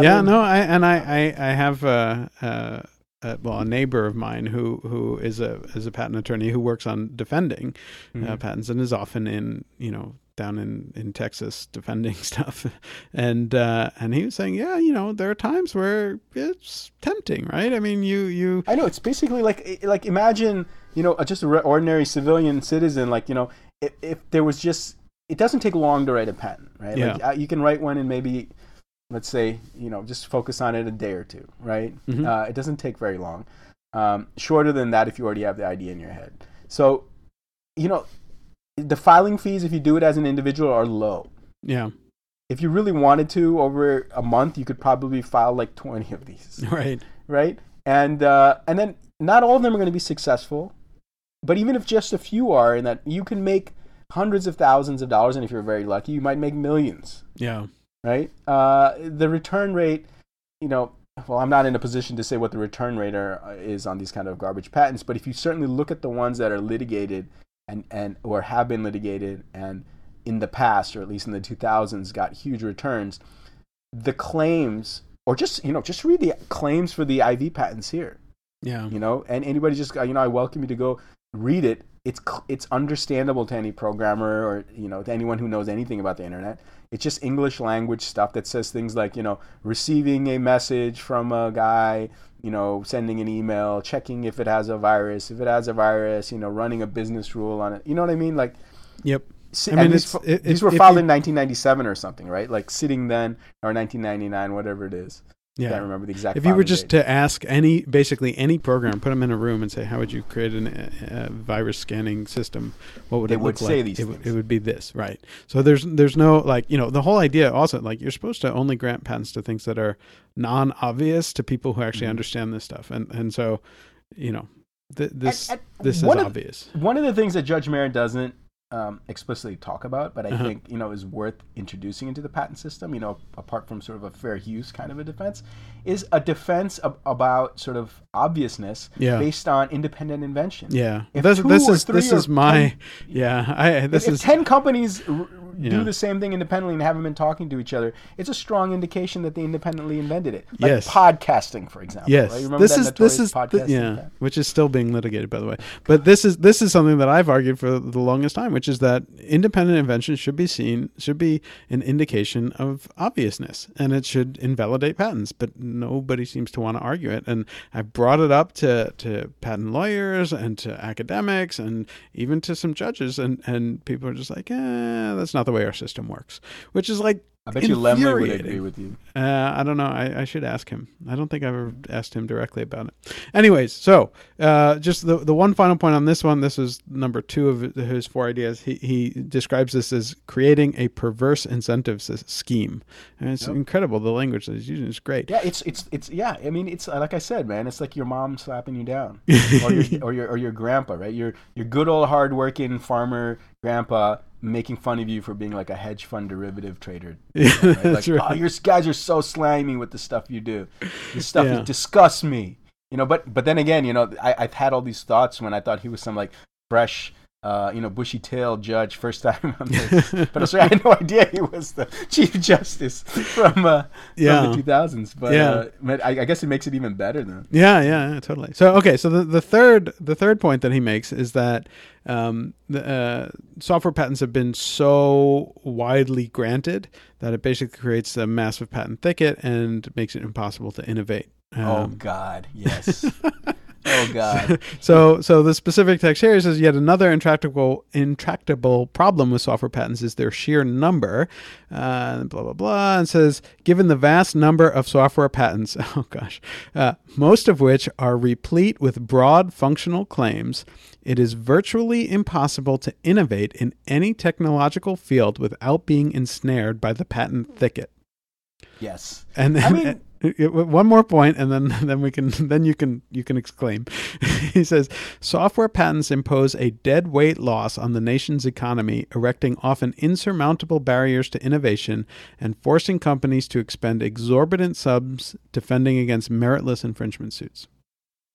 A: Yeah,
C: mean,
A: no, I and I I, I have uh, uh, uh, well a neighbor of mine who who is a is a patent attorney who works on defending uh,
C: Mhm.
A: patents and is often in you know down in in Texas defending stuff, and uh, and he was saying, yeah, you know, there are times where it's tempting, right? I mean, you you
C: I know it's basically like like imagine you know just a re- ordinary civilian citizen like you know if, if there was just it doesn't take long to write a patent right
A: Yeah.
C: uh, you can write one in maybe let's say you know just focus on it a day or two right?
A: Mhm.
C: uh, it doesn't take very long. Um, shorter than that if you already have the idea in your head. So you know the filing fees if you do it as an individual are low.
A: Yeah.
C: If you really wanted to over a month you could probably file like 20 of these.
A: Right.
C: Right? And uh, and then not all of them are going to be successful, but even if just a few are, and that you can make hundreds of thousands of dollars, and if you're very lucky, you might make millions,
A: yeah
C: right? Uh, the return rate, you know. Well, I'm not in a position to say what the return rate are, uh, is on these kind of garbage patents, but if you certainly look at the ones that are litigated and, and or have been litigated and in the past, or at least in the 2000s, got huge returns, the claims, or just you know, just read the claims for the IV patents here
A: yeah
C: you know and anybody just you know i welcome you to go read it it's it's understandable to any programmer or you know to anyone who knows anything about the internet it's just english language stuff that says things like you know receiving a message from a guy you know sending an email checking if it has a virus if it has a virus you know running a business rule on it you know what i mean like
A: yep
C: si-
A: I mean,
C: these,
A: it-
C: these
A: it-
C: were filed
A: you-
C: in 1997 or something, right? Like sitting then or 1999, whatever it is. I
A: Yeah.
C: can't remember the exact.
A: If you were just
C: date.
A: to ask any, basically any program, put them in a room and say, "How would you create an, a, a virus scanning system?" What would
C: They
A: it
C: would
A: look
C: say
A: like?
C: these
A: it, would- it would be this, right? So there's there's no like you know the whole idea also like you're supposed to only grant patents to things that are non-obvious to people who actually
C: Mhm.
A: understand this stuff, and and so you know th- this
C: And- and
A: this is
C: one of-
A: obvious.
C: one of the things that Judge Mayer doesn't um, explicitly talk about, but I
A: Uh-huh.
C: think you know is worth introducing into the patent system. You know, apart from sort of a fair use kind of a defense, is a defense ab- about sort of obviousness
A: Yeah.
C: based on independent invention.
A: Yeah,
C: If
A: this this is this is my
C: 10
A: yeah. I this
C: if,
A: is
C: if ten companies r-
A: Yeah.
C: do the same thing independently and haven't been talking to each other, it's a strong indication that they independently invented it. Like
A: Yes.
C: podcasting, for example.
A: Yes,
C: right? Remember
A: this
C: that
A: is this is th-
C: podcasting
A: yeah,
C: patent?
A: which is still being litigated, by the way. But this is this is something that I've argued for the longest time, which is that independent invention should be seen should be an indication of obviousness, and it should invalidate patents. But nobody seems to want to argue it, and I've brought it up to to patent lawyers and to academics and even to some judges, and and people are just like, eh, that's not the way our system works, which is like
C: I bet you Lemley would agree with you.
A: uh, I don't know. I, I should ask him. I don't think I've ever asked him directly about it. Anyways, so uh, just the the one final point on this one. This is number two of his four ideas. He he describes this as creating a perverse incentives s- scheme, and it's
C: Yep.
A: incredible. The language that he's using is great.
C: Yeah, it's it's it's yeah. I mean, it's like I said, man. It's like your mom slapping you down, or your or your or your grandpa, right? Your your good old hardworking farmer grandpa making fun of you for being like a hedge fund derivative trader.
A: Yeah,
C: Right?
A: that's
C: like,
A: right.
C: oh, your guys are so slimy with the stuff you do. This stuff
A: Yeah.
C: disgusts me. You know, but but then again, you know, I, I've had all these thoughts when I thought he was some like fresh. Uh, you know, bushy tail judge, first time on this. But also, I had no idea he was the chief justice from uh,
A: Yeah.
C: from the 2000s. But
A: Yeah.
C: uh, I, I guess it makes it even better then.
A: Yeah, yeah, yeah, totally. So okay, so the, the third the third point that he makes is that um, the uh, software patents have been so widely granted that it basically creates a massive patent thicket and makes it impossible to innovate.
C: oh
A: Um,
C: God, yes. Oh God.
A: so so the specific text here says yet another intractable intractable problem with software patents is their sheer number uh, blah blah blah and says given the vast number of software patents oh gosh uh, most of which are replete with broad functional claims it is virtually impossible to innovate in any technological field without being ensnared by the patent thicket
C: Yes.
A: and then,
C: I mean-
A: one more point, and then then we can then you can you can exclaim. he says software patents impose a dead weight loss on the nation's economy, erecting often insurmountable barriers to innovation and forcing companies to expend exorbitant sums defending against meritless infringement suits.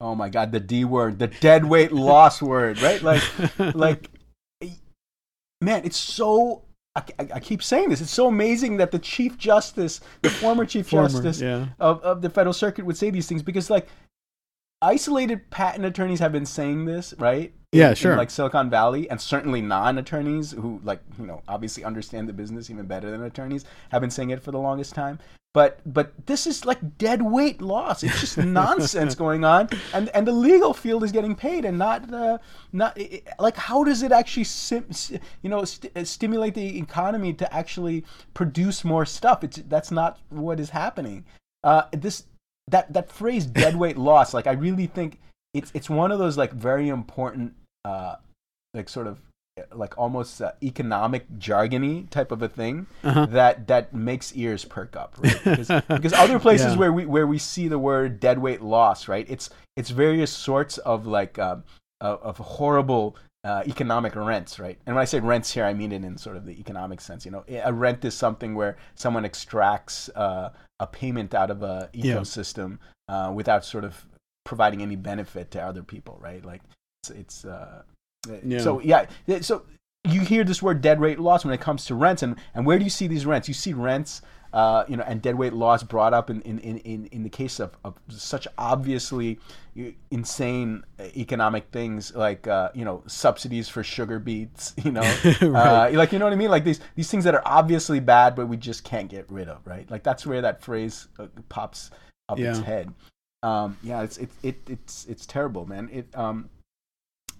C: Oh my God, the D word, the dead weight loss word, right? Like, like, man, it's so. I, I, keep saying this. It's so amazing that the chief justice, the former chief
A: Former,
C: justice
A: yeah.
C: of, of the federal circuit, would say these things because, like, isolated patent attorneys have been saying this, right? In-
A: Yeah,
C: in,
A: sure.
C: like Silicon Valley, and certainly non-attorneys who, like, you know, obviously understand the business even better than attorneys have been saying it for the longest time. But but this is like dead weight loss. It's just nonsense going on, and and the legal field is getting paid, and not uh, not like how does it actually sim, you know st- uh, stimulate the economy to actually produce more stuff? It's that's not what is happening. Uh, this that that phrase dead weight loss, like I really think it's it's one of those like very important uh, like sort of uh, like almost uh, economic jargony type of a thing
A: Uh-huh.
C: that that makes ears perk up right? because, because other places
A: Yeah.
C: where we where we see the word dead weight loss right it's it's various sorts of like um, of, of horrible uh, economic rents right and when i say rents here i mean it in sort of the economic sense you know a rent is something where someone extracts uh, a payment out of a
A: Yeah.
C: ecosystem uh, without sort of providing any benefit to other people right like it's, it's uh,
A: Yeah.
C: so yeah so you hear this word dead weight loss when it comes to rents and, and where do you see these rents? You see rents uh, you know and dead weight loss brought up in, in, in, in, the case of, of such obviously insane economic things like uh, you know subsidies for sugar beets you know?
A: Right.
C: uh, like you know what I mean? Like these these things that are obviously bad but we just can't get rid of right? Like that's where that phrase uh, pops up its head. Um, yeah it's it, it it's it's terrible man. It um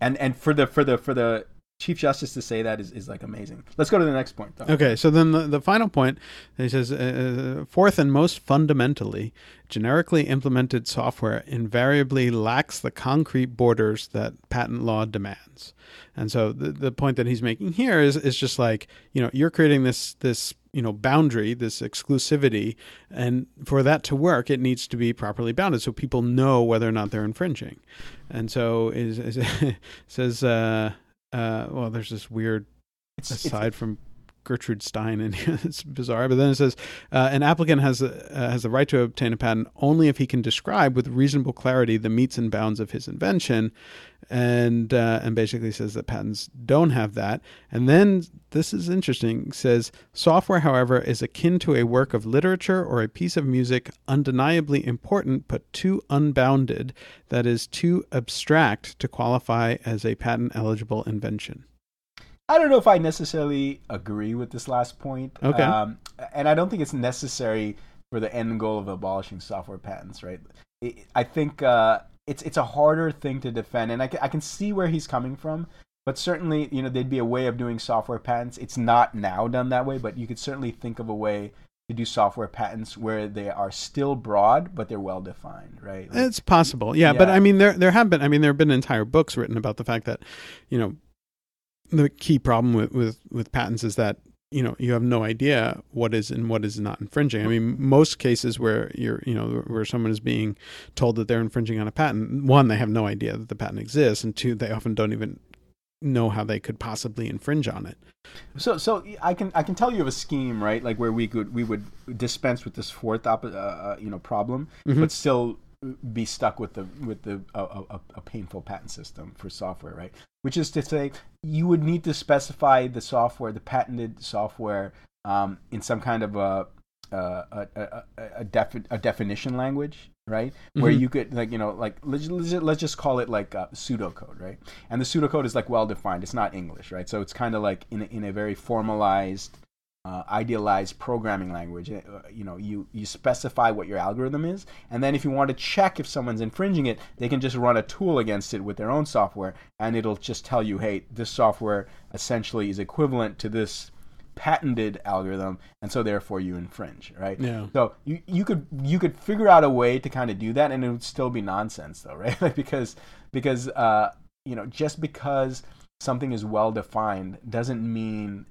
C: and and for the for the for the Chief Justice to say that is, is like amazing. Let's go to the next point, though.
A: Okay, so then the, the final point, he says, uh, fourth and most fundamentally, generically implemented software invariably lacks the concrete borders that patent law demands. And so the, the point that he's making here is, is just like, you know, you're creating this, this, you know, boundary, this exclusivity, and for that to work, it needs to be properly bounded so people know whether or not they're infringing. And so is, is says, uh, uh, well, there's this weird
C: It's, it's-
A: aside from Gertrude Stein, and it's bizarre. But then it says uh, an applicant has a, uh, has the right to obtain a patent only if he can describe with reasonable clarity the metes and bounds of his invention, and uh, and basically says that patents don't have that. And then this is interesting. Says software, however, is akin to a work of literature or a piece of music, undeniably important but too unbounded, that is too abstract to qualify as a patent eligible invention.
C: I don't know if I necessarily agree with this last point.
A: Okay.
C: Um, and I don't think it's necessary for the end goal of abolishing software patents, right? I think uh, it's it's a harder thing to defend, and I can, I can see where he's coming from. But certainly, you know, there'd be a way of doing software patents. It's not now done that way, but you could certainly think of a way to do software patents where they are still broad, but they're well defined, right? Like-
A: It's possible, yeah, But I mean, there there have been. I mean, there have been entire books written about the fact that, you know, the key problem with with, with patents is that you know you have no idea what is and what is not infringing. I mean, most cases where you're you know where someone is being told that they're infringing on a patent, one they have no idea that the patent exists, and two they often don't even know how they could possibly infringe on it.
C: So, so I can I can tell you of a scheme, right? Like where we could we would dispense with this fourth op- uh, uh, you know problem,
A: Mhm.
C: but still be stuck with the with the uh, a, a painful patent system for software, right? Which is to say, you would need to specify the software, the patented software, um, in some kind of a a a, a, a, defi- a definition language, right? Where
A: Mhm.
C: you could like you know like let's let's just- call it like uh, pseudocode, right? And the pseudocode is like well defined. It's not English, right? So it's kind of like in a, in a very formalized, uh, idealized programming language. Uh, you know, you you specify what your algorithm is, and then if you want to check if someone's infringing it, they can just run a tool against it with their own software, and it'll just tell you, hey, this software essentially is equivalent to this patented algorithm, and so therefore you infringe, right?
A: Yeah.
C: So you, you could you could figure out a way to kind of do that, and it would still be nonsense, though, right? Like because because uh, you know just because something is well defined doesn't mean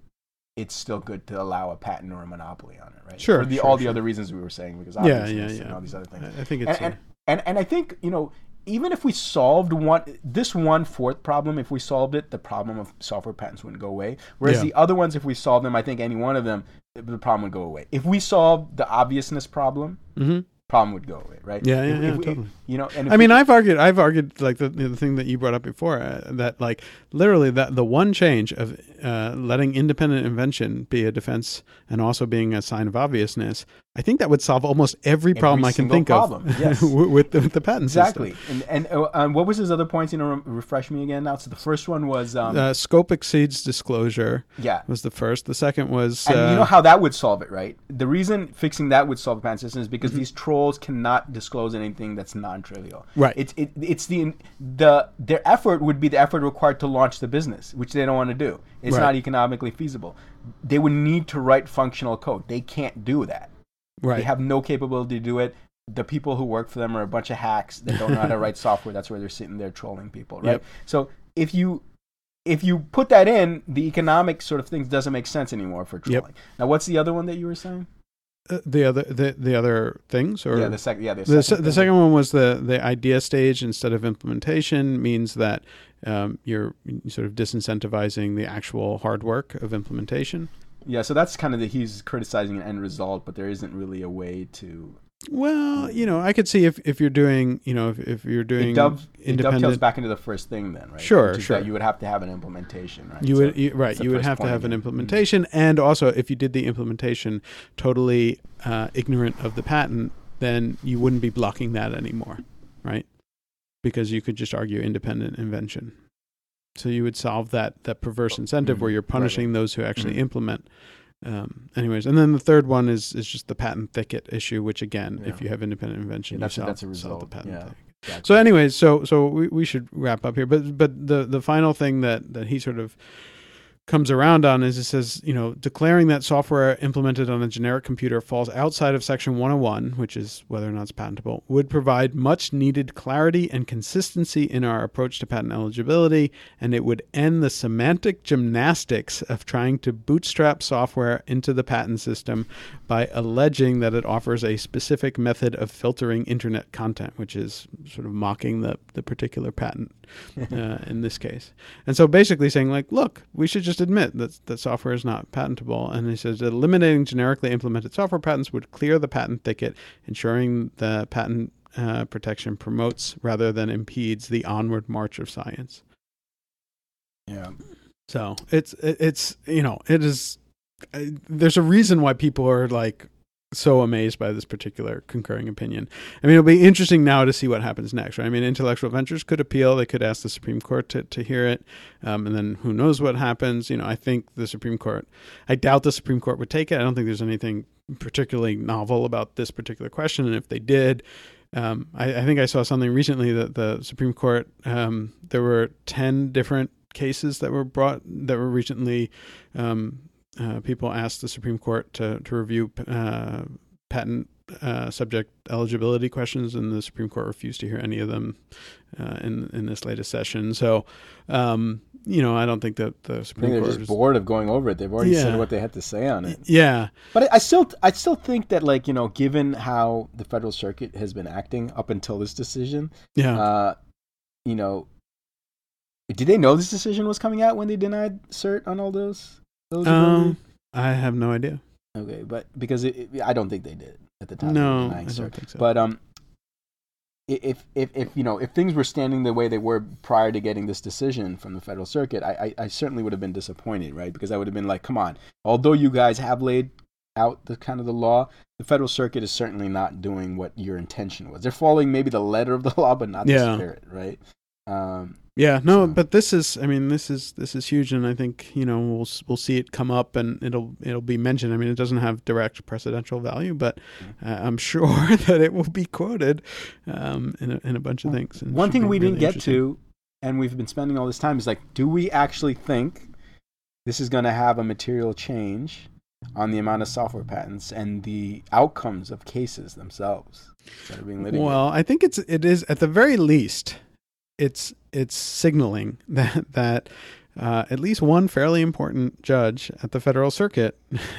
C: it's still good to allow a patent or a monopoly on it, right?
A: Sure,
C: For the,
A: sure,
C: all the other reasons we were saying, because
A: Yeah,
C: obviousness
A: yeah,
C: and
A: yeah.
C: all these other things.
A: I I think it's
C: and,
A: uh,
C: and and I think you know even if we solved one this one fourth problem, if we solved it, the problem of software patents wouldn't go away. Whereas
A: Yeah.
C: the other ones, if we solved them, I think any one of them, the problem would go away. If we solved the obviousness problem,
A: mhm.
C: Problem would go away, right?
A: Yeah, yeah,
C: If-
A: yeah,
C: if
A: totally.
C: You know, and
A: I mean, I've argued, I've argued like the the thing that you brought up before uh, that like literally that the one change of uh, letting independent invention be a defense and also being a sign of obviousness, I think that would solve almost every problem I can think
C: problem,
A: of
C: yes.
A: with, the, with the patent
C: exactly.
A: system.
C: And and uh, um, what was his other points? You know, re- refresh me again now. So the first one was um,
A: Uh, scope exceeds disclosure
C: yeah.
A: was the first. The second was
C: And
A: uh,
C: you know how that would solve it, right? The reason fixing that would solve the patent system is because
A: Mm-hmm.
C: these trolls cannot disclose anything that's non-trivial.
A: Right.
C: It's it, it's the the their effort would be the effort required to launch the business, which they don't want to do. It's
A: Right.
C: not economically feasible. They would need to write functional code. They can't do that.
A: right.
C: They have no capability to do it. The people who work for them are a bunch of hacks that don't know how to write software. That's where they're sitting there trolling people, right?
A: Yep.
C: So if you if you put that in, the economic sort of things doesn't make sense anymore for
A: Yep.
C: trolling. Now, what's the other one that you were saying?
A: Uh, the other the the other things or
C: yeah, the second. Yeah, the,
A: the, se-
C: second.
A: the second one was the the idea stage instead of implementation means that um, you're sort of disincentivizing the actual hard work of implementation.
C: Yeah, so that's kind of the he's criticizing an end result, but there isn't really a way to.
A: Well, you know, I could see if, if you're doing, you know, if, if you're doing
C: It, dove, it dovetails back into the first thing, then, right?
A: Sure, sure.
C: you would have to have an implementation, right?
A: you
C: So-
A: would you, right, you would have to have an.
C: Mm-hmm.
A: implementation, and also if you did the implementation totally uh, ignorant of the patent, then you wouldn't be blocking that anymore, right? Because you could just argue independent invention. So you would solve that that perverse incentive
C: Mhm.
A: where you're
C: Right, right.
A: punishing those who actually
C: Mhm.
A: implement. Um, anyways, and then the third one is is just the patent thicket issue, which again, if you have independent invention,
C: Yeah, that's a-
A: you solve,
C: that's a
A: solve the patent
C: yeah.
A: thicket.
C: Gotcha.
A: So, anyways, so so we, we should wrap up here. But but the the final thing that that he sort of comes around on is it says, you know, declaring that software implemented on a generic computer falls outside of Section 101, which is whether or not it's patentable, would provide much needed clarity and consistency in our approach to patent eligibility, and it would end the semantic gymnastics of trying to bootstrap software into the patent system by alleging that it offers a specific method of filtering internet content, which is sort of mocking the, the particular patent uh, in this case. And so basically saying, like, look, we should just admit that, that software is not patentable. And he says eliminating generically implemented software patents would clear the patent thicket, ensuring the patent uh, protection promotes rather than impedes the onward march of science.
C: Yeah.
A: So it's it's you know it is there's a reason why people are like so amazed by this particular concurring opinion. I mean, it'll be interesting now to see what happens next. Right? I mean, Intellectual Ventures could appeal; they could ask the Supreme Court to, to hear it, um, and then who knows what happens. You know, I think the Supreme Court. I doubt the Supreme Court would take it. I don't think there's anything particularly novel about this particular question, and if they did. Um, I, I think I saw something recently that the Supreme Court um, there were ten different cases that were brought that were recently um, uh, people asked the Supreme Court to to review uh, patent uh, subject eligibility questions, and the Supreme Court refused to hear any of them uh, in in this latest session. So, um, you know, I don't think that the Supreme
C: think they're
A: Court
C: just
A: is-
C: bored of going over it. They've already
A: Yeah.
C: said what they had to say on it.
A: Yeah,
C: But I, I still, I still think that, like you know, given how the Federal Circuit has been acting up until this decision,
A: yeah.
C: uh, you know, did they know this decision was coming out when they denied cert on all those?
A: Um, I have no idea.
C: okay, but because it, it- I don't think they did at the time.
A: No, I don't think so.
C: But um, if if if you know if things were standing the way they were prior to getting this decision from the Federal Circuit, I I, I certainly would have been disappointed, right? Because I would have been like, come on, although you guys have laid out the kind of the law, the Federal Circuit is certainly not doing what your intention was. They're following maybe the letter of the law, but not the spirit, right? Um,
A: Yeah, no, but this is I mean this is this is huge and I think, you know, we'll we'll see it come up and it'll it'll be mentioned. I mean, it doesn't have direct precedential value, but
C: Mm-hmm.
A: uh, I'm sure that it will be quoted um, in a, in a bunch of things. and
C: One thing we
A: really
C: didn't get to, and we've been spending all this time, is like, do we actually think this is going to have a material change on the amount of software patents and the outcomes of cases themselves that are being litigated?
A: Well, I think it's it is at the very least, it's it's signaling that that uh, at least one fairly important judge at the federal circuit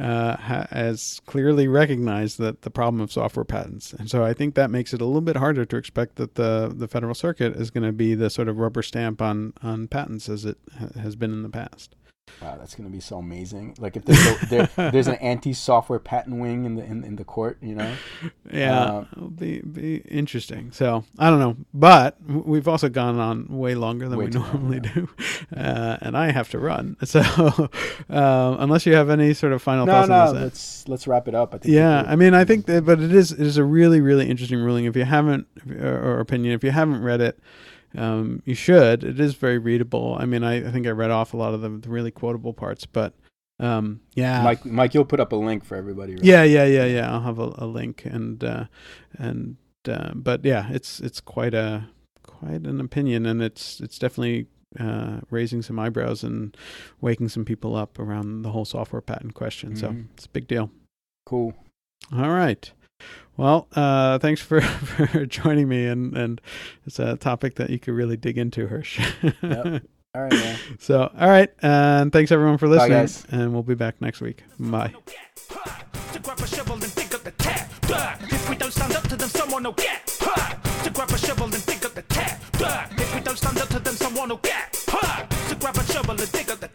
A: uh, ha- has clearly recognized that the problem of software patents, and so I think that makes it a little bit harder to expect that the the federal circuit is going to be the sort of rubber stamp on on patents as it ha- has been in the past.
C: Wow, that's going to be so amazing. Like if there's, a, there, there's an anti-software patent wing in the in, in the court, you know?
A: Yeah,
C: Uh,
A: it'll be be interesting. So I don't know, but we've also gone on way longer than
C: Way
A: we
C: too long,
A: normally
C: yeah.
A: do, uh, and I have to run. So uh, unless you have any sort of final
C: No,
A: thoughts
C: no,
A: on this,
C: let's let's wrap it up. I think
A: yeah, I mean, I think that, but it is it is a really really interesting ruling. If you haven't or opinion, if you haven't read it. Um, you should. It is very readable. I mean, I, I think I read off a lot of the, the really quotable parts, but um, yeah,
C: Mike, Mike, you'll put up a link for everybody. Right?
A: yeah, yeah, yeah, yeah. I'll have a, a link and uh, and uh, but yeah, it's it's quite a quite an opinion, and it's it's definitely uh, raising some eyebrows and waking some people up around the whole software patent question. So
C: Mhm.
A: it's a big deal.
C: Cool.
A: All right. Well, uh, thanks for, for joining me, and, and it's a topic that you could really dig into, Hersh.
C: Yep. All right, man.
A: So, all right, and thanks everyone for listening,
C: guys.
A: and we'll be back next week. Bye.
B: To grab a shovel and dig up the tap. Duh. If we don't stand up to them, someone will get. Huh. To grab a shovel and dig up the tap. If we don't stand up to them, someone will get. Huh. To grab a shovel and dig up the